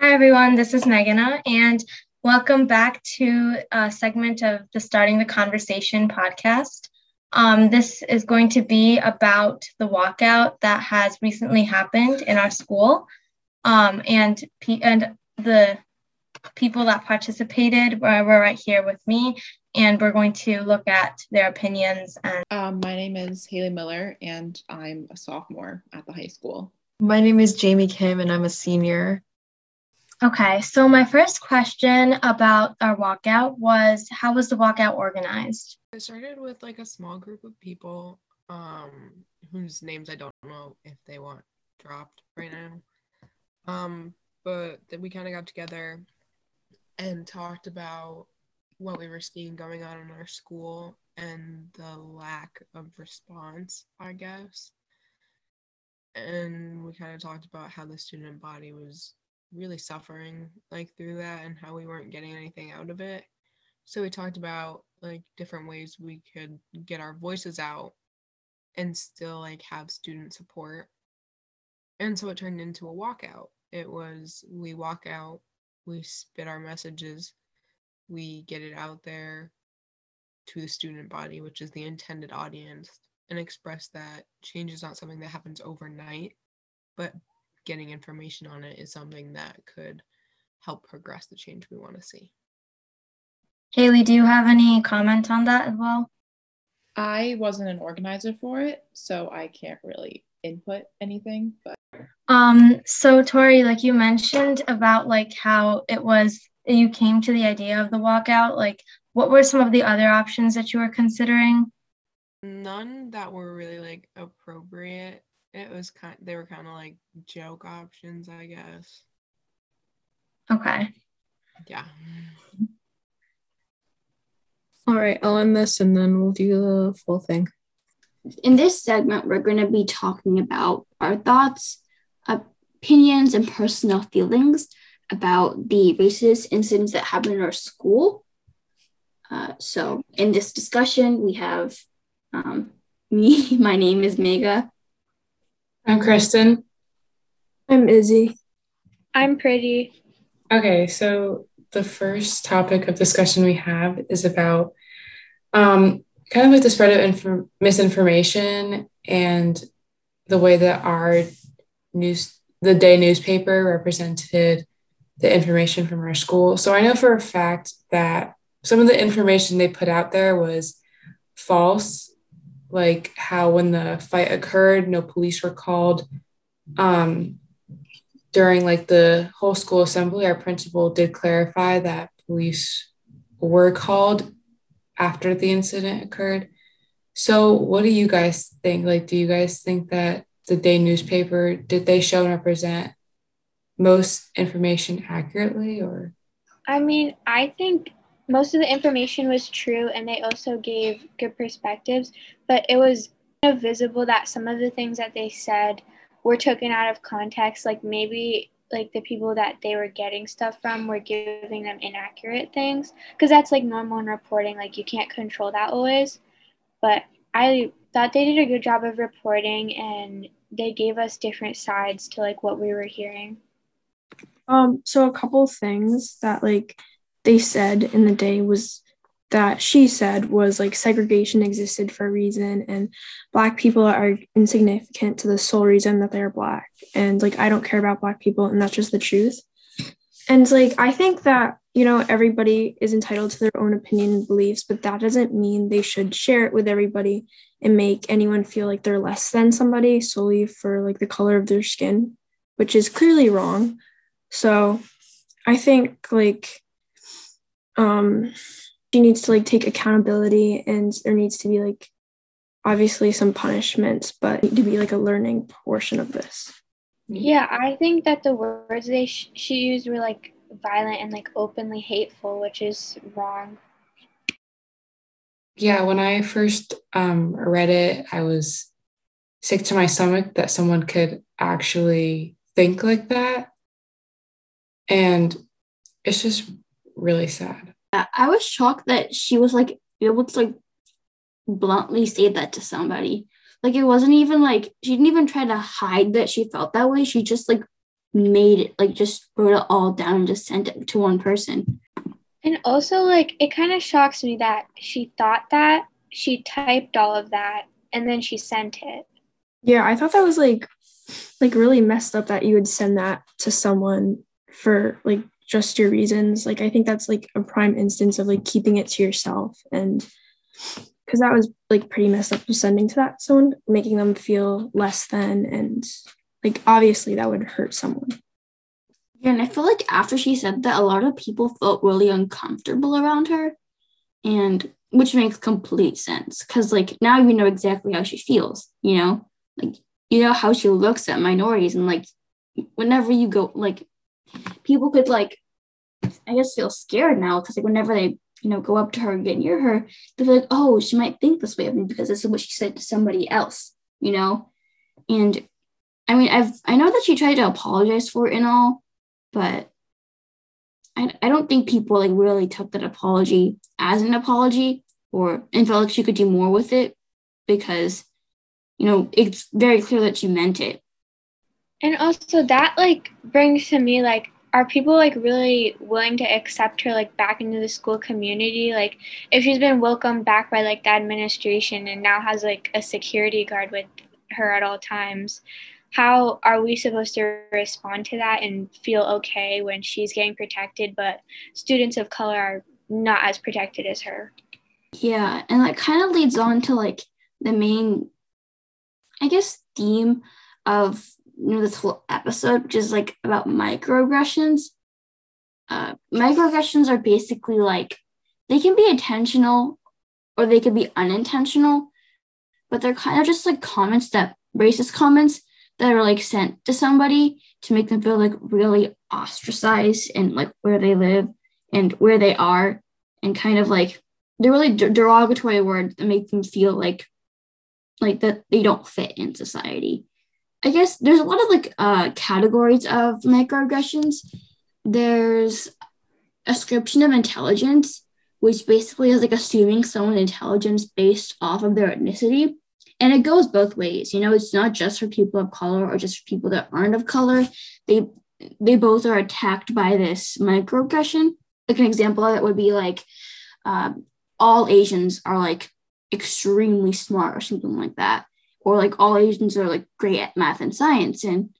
Hi, everyone. This is Meghana, and welcome back to a segment of the Starting the Conversation podcast. Um, this is going to be about the walkout that has recently happened in our school, um, and and the people that participated were, were right here with me, and we're going to look at their opinions. And um, my name is Haley Miller, and I'm a sophomore at the high school. My name is Jamie Kim, and I'm a senior. Okay, so my first question about our walkout was how was the walkout organized? It started with like a small group of people um, whose names I don't know if they want dropped right now. Um, but then we kind of got together and talked about what we were seeing going on in our school and the lack of response, I guess. And we kind of talked about how the student body was really suffering like through that and how we weren't getting anything out of it. So we talked about like different ways we could get our voices out and still like have student support. And so it turned into a walkout. It was we walk out, we spit our messages, we get it out there to the student body, which is the intended audience, and express that change is not something that happens overnight, but getting information on it is something that could help progress the change we want to see. Haley, do you have any comment on that as well? I wasn't an organizer for it, so I can't really input anything, but um so Tori, like you mentioned about like how it was you came to the idea of the walkout, like what were some of the other options that you were considering? None that were really like appropriate it was kind they were kind of like joke options, I guess. Okay. Yeah. All right, I'll end this and then we'll do the full thing. In this segment, we're going to be talking about our thoughts, opinions, and personal feelings about the racist incidents that happened in our school. Uh, so, in this discussion, we have um, me. My name is Mega. I'm Kristen. I'm Izzy. I'm Preeti. Okay, so the first topic of discussion we have is about um, kind of like the spread of inf- misinformation and the way that our news, the day newspaper represented the information from our school. So I know for a fact that some of the information they put out there was false like how when the fight occurred, no police were called. Um, during like the whole school assembly, our principal did clarify that police were called after the incident occurred. So, what do you guys think? Like, do you guys think that the day newspaper did they show and represent most information accurately, or? I mean, I think most of the information was true and they also gave good perspectives, but it was visible that some of the things that they said were taken out of context. Like maybe like the people that they were getting stuff from were giving them inaccurate things because that's like normal in reporting. Like you can't control that always. But I thought they did a good job of reporting and they gave us different sides to like what we were hearing. Um, so a couple things that like they said in the day was that she said was like segregation existed for a reason and black people are insignificant to the sole reason that they're black and like i don't care about black people and that's just the truth. And like i think that you know everybody is entitled to their own opinion and beliefs but that doesn't mean they should share it with everybody and make anyone feel like they're less than somebody solely for like the color of their skin which is clearly wrong. So i think like um she needs to like take accountability and there needs to be like obviously some punishments but need to be like a learning portion of this. Yeah i think that the words they sh- she used were like violent and like openly hateful which is wrong. Yeah when i first um, read it i was sick to my stomach that someone could actually think like that. And it's just really sad. I was shocked that she was like able to like bluntly say that to somebody. Like it wasn't even like she didn't even try to hide that she felt that way. She just like made it like just wrote it all down and just sent it to one person. And also, like, it kind of shocks me that she thought that she typed all of that and then she sent it. Yeah, I thought that was like like really messed up that you would send that to someone for like just your reasons. Like I think that's like a prime instance of like keeping it to yourself and because that was like pretty messed up sending to that someone, making them feel less than and like obviously that would hurt someone. Yeah, and I feel like after she said that, a lot of people felt really uncomfortable around her, and which makes complete sense because like now you know exactly how she feels. You know, like you know how she looks at minorities, and like whenever you go, like people could like, I guess feel scared now because like whenever they you know go up to her and get near her, they feel like oh she might think this way of me because this is what she said to somebody else. You know, and I mean I've I know that she tried to apologize for it and all but I, I don't think people like really took that apology as an apology or and felt like she could do more with it because you know it's very clear that she meant it and also that like brings to me like are people like really willing to accept her like back into the school community? Like if she's been welcomed back by like the administration and now has like a security guard with her at all times how are we supposed to respond to that and feel okay when she's getting protected but students of color are not as protected as her? Yeah and that kind of leads on to like the main i guess theme of you know this whole episode which is like about microaggressions. Uh, microaggressions are basically like they can be intentional or they can be unintentional but they're kind of just like comments that racist comments that are like sent to somebody to make them feel like really ostracized and like where they live and where they are and kind of like they're really derogatory words that make them feel like like that they don't fit in society i guess there's a lot of like uh categories of microaggressions. There's ascription of intelligence which basically is like assuming someone's intelligence based off of their ethnicity. And it goes both ways you know it's not just for people of color or just for people that aren't of color. They they both are attacked by this microaggression. Like an example of it would be like uh, all asians are like extremely smart or something like that or like all asians are like great at math and science and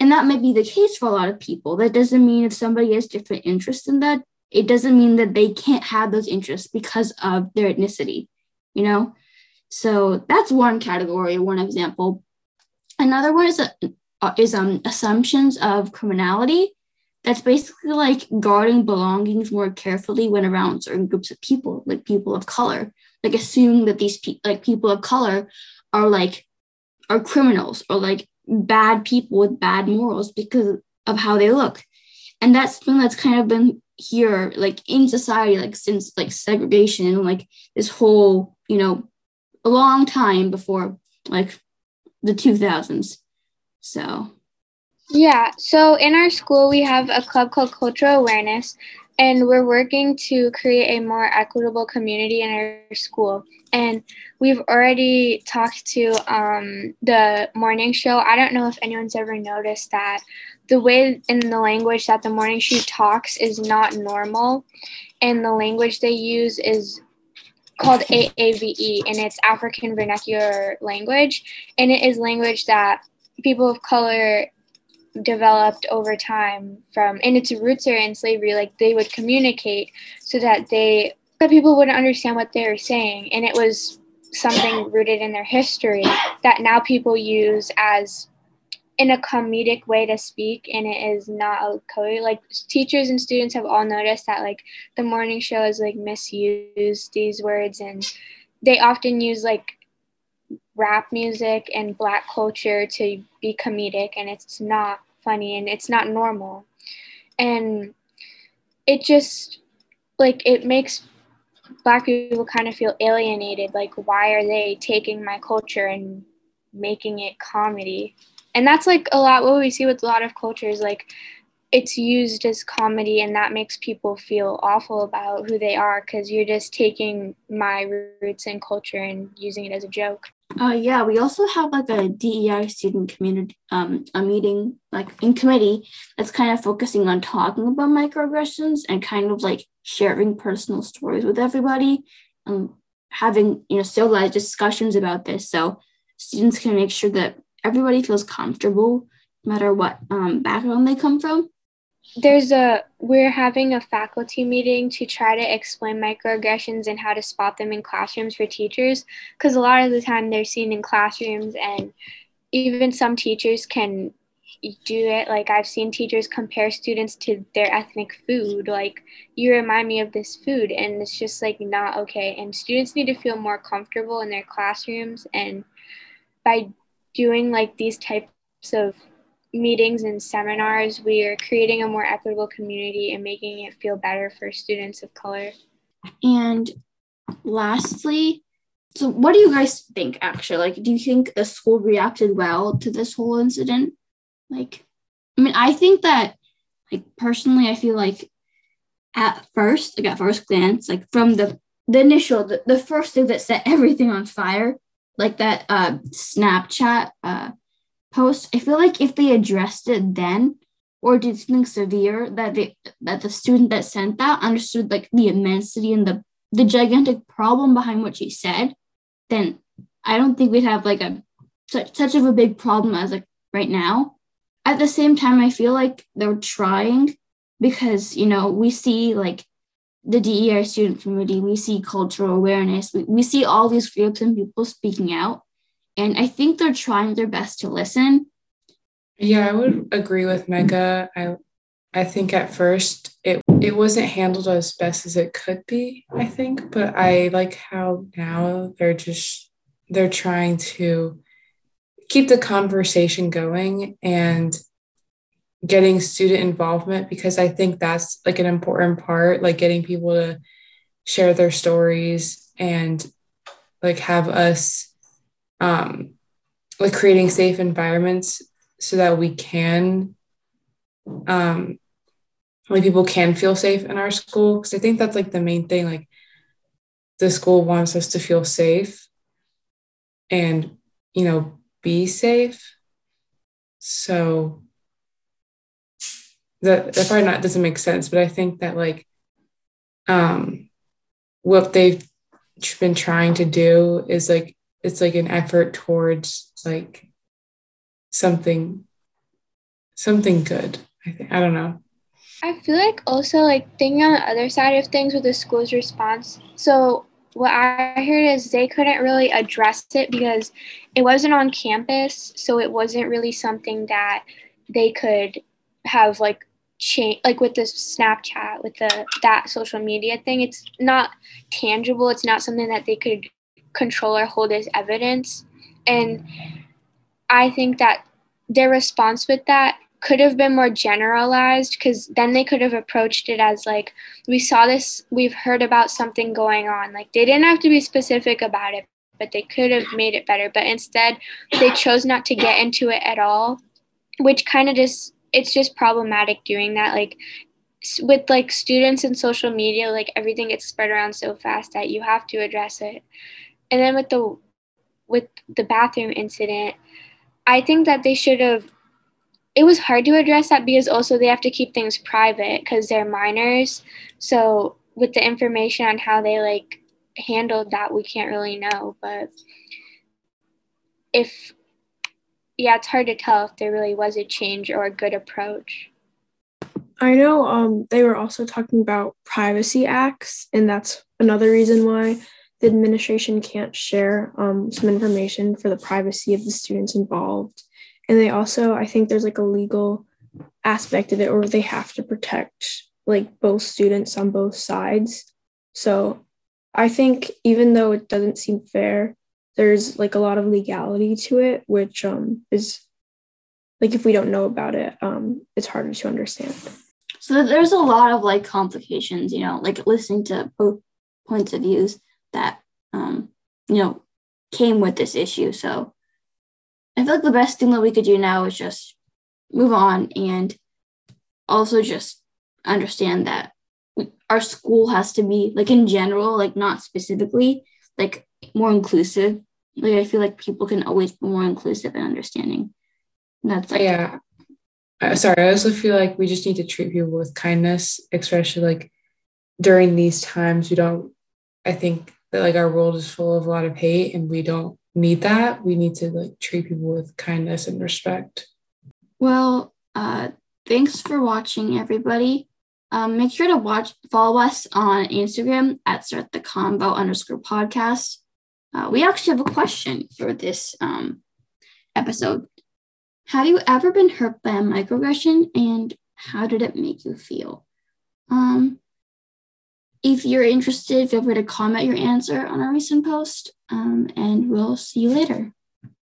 and that might be the case for a lot of people that doesn't mean if somebody has different interests in that it doesn't mean that they can't have those interests because of their ethnicity you know so that's one category, one example. Another one is uh, is um assumptions of criminality. That's basically like guarding belongings more carefully when around certain groups of people, like people of color. Like assuming that these pe- like people of color are like are criminals or like bad people with bad morals because of how they look. And that's something that's kind of been here like in society like since like segregation and like this whole you know a long time before like the 2000s. So, yeah. So, in our school, we have a club called Cultural Awareness, and we're working to create a more equitable community in our school. And we've already talked to um, the morning show. I don't know if anyone's ever noticed that the way in the language that the morning show talks is not normal, and the language they use is called AAVE, and it's African Vernacular Language, and it is language that people of color developed over time from, and its roots are in slavery. Like they would communicate so that they that people wouldn't understand what they were saying, and it was something rooted in their history that now people use as in a comedic way to speak and it is not a code like teachers and students have all noticed that like the morning show is like misuse these words and they often use like rap music and black culture to be comedic and it's not funny and it's not normal. And it just like it makes black people kind of feel alienated like why are they taking my culture and making it comedy? And that's like a lot what we see with a lot of cultures like it's used as comedy and that makes people feel awful about who they are because you're just taking my roots and culture and using it as a joke Uh, yeah, we also have like a DEI student community, um, a meeting like in committee that's kind of focusing on talking about microaggressions and kind of like sharing personal stories with everybody and having you know civilized discussions about this. So students can make sure that everybody feels comfortable no matter what um, background they come from there's a we're having a faculty meeting to try to explain microaggressions and how to spot them in classrooms for teachers because a lot of the time they're seen in classrooms and even some teachers can do it. Like i've seen teachers compare students to their ethnic food like you remind me of this food and it's just like not okay. And students need to feel more comfortable in their classrooms and by doing like these types of meetings and seminars, we are creating a more equitable community and making it feel better for students of color. And lastly, so what do you guys think actually? Like, do you think the school reacted well to this whole incident? Like, I mean, I think that, like, personally, I feel like at first, like, at first glance, like, from the the initial, the, the first thing that set everything on fire, like that uh, Snapchat uh, post, I feel like if they addressed it then or did something severe that they that the student that sent that understood like the immensity and the the gigantic problem behind what she said, then I don't think we'd have like a such, such of a big problem as like right now. At the same time, I feel like they're trying because you know we see like the DEI student community, we see cultural awareness, we, we see all these groups and people speaking out. And I think they're trying their best to listen. Yeah, I would agree with Mega. I I think at first it it wasn't handled as best as it could be, I think, but I like how now they're just they're trying to keep the conversation going and getting student involvement because I think that's like an important part, like getting people to share their stories and like have us um, like creating safe environments so that we can um like people can feel safe in our school. Because i think that's like the main thing like the school wants us to feel safe and you know be safe. So that that probably not doesn't make sense but i think that like um what they've been trying to do is like it's like an effort towards like something something good i think i don't know. I feel like also like thinking on the other side of things with the school's response so what i heard is they couldn't really address it because it wasn't on campus so it wasn't really something that they could have like change like with the snapchat with the that social media thing it's not tangible it's not something that they could control or hold as evidence. And I think that their response with that could have been more generalized because then they could have approached it as like we saw this we've heard about something going on. Like they didn't have to be specific about it but they could have made it better. But instead they chose not to get into it at all which kind of just it's just problematic doing that. Like with like students and social media like everything gets spread around so fast that you have to address it and then with the with the bathroom incident, I think that they should have it was hard to address that because also they have to keep things private because they're minors. So with the information on how they like handled that, we can't really know. But if yeah, it's hard to tell if there really was a change or a good approach. I know um, they were also talking about privacy acts, and that's another reason why the administration can't share um, some information for the privacy of the students involved. And they also, I think there's like a legal aspect of it, or they have to protect like both students on both sides. So I think even though it doesn't seem fair, there's like a lot of legality to it, which um, is like if we don't know about it, um, it's harder to understand. So there's a lot of like complications, you know, like listening to both points of views that um, you know came with this issue. So I feel like the best thing that we could do now is just move on and also just understand that our school has to be like in general, like not specifically, like more inclusive Like I feel like people can always be more inclusive and understanding. And that's like yeah. Uh, sorry, I also feel like we just need to treat people with kindness, especially like during these times. We don't. I think that like our world is full of a lot of hate, and we don't need that. We need to like treat people with kindness and respect. Well, uh, thanks for watching, everybody. Um, make sure to watch, follow us on Instagram at start the convo underscore podcast. Uh, we actually have a question for this um, episode. Have you ever been hurt by a microaggression, and how did it make you feel? Um, if you're interested, feel free to comment your answer on our recent post, um, and we'll see you later.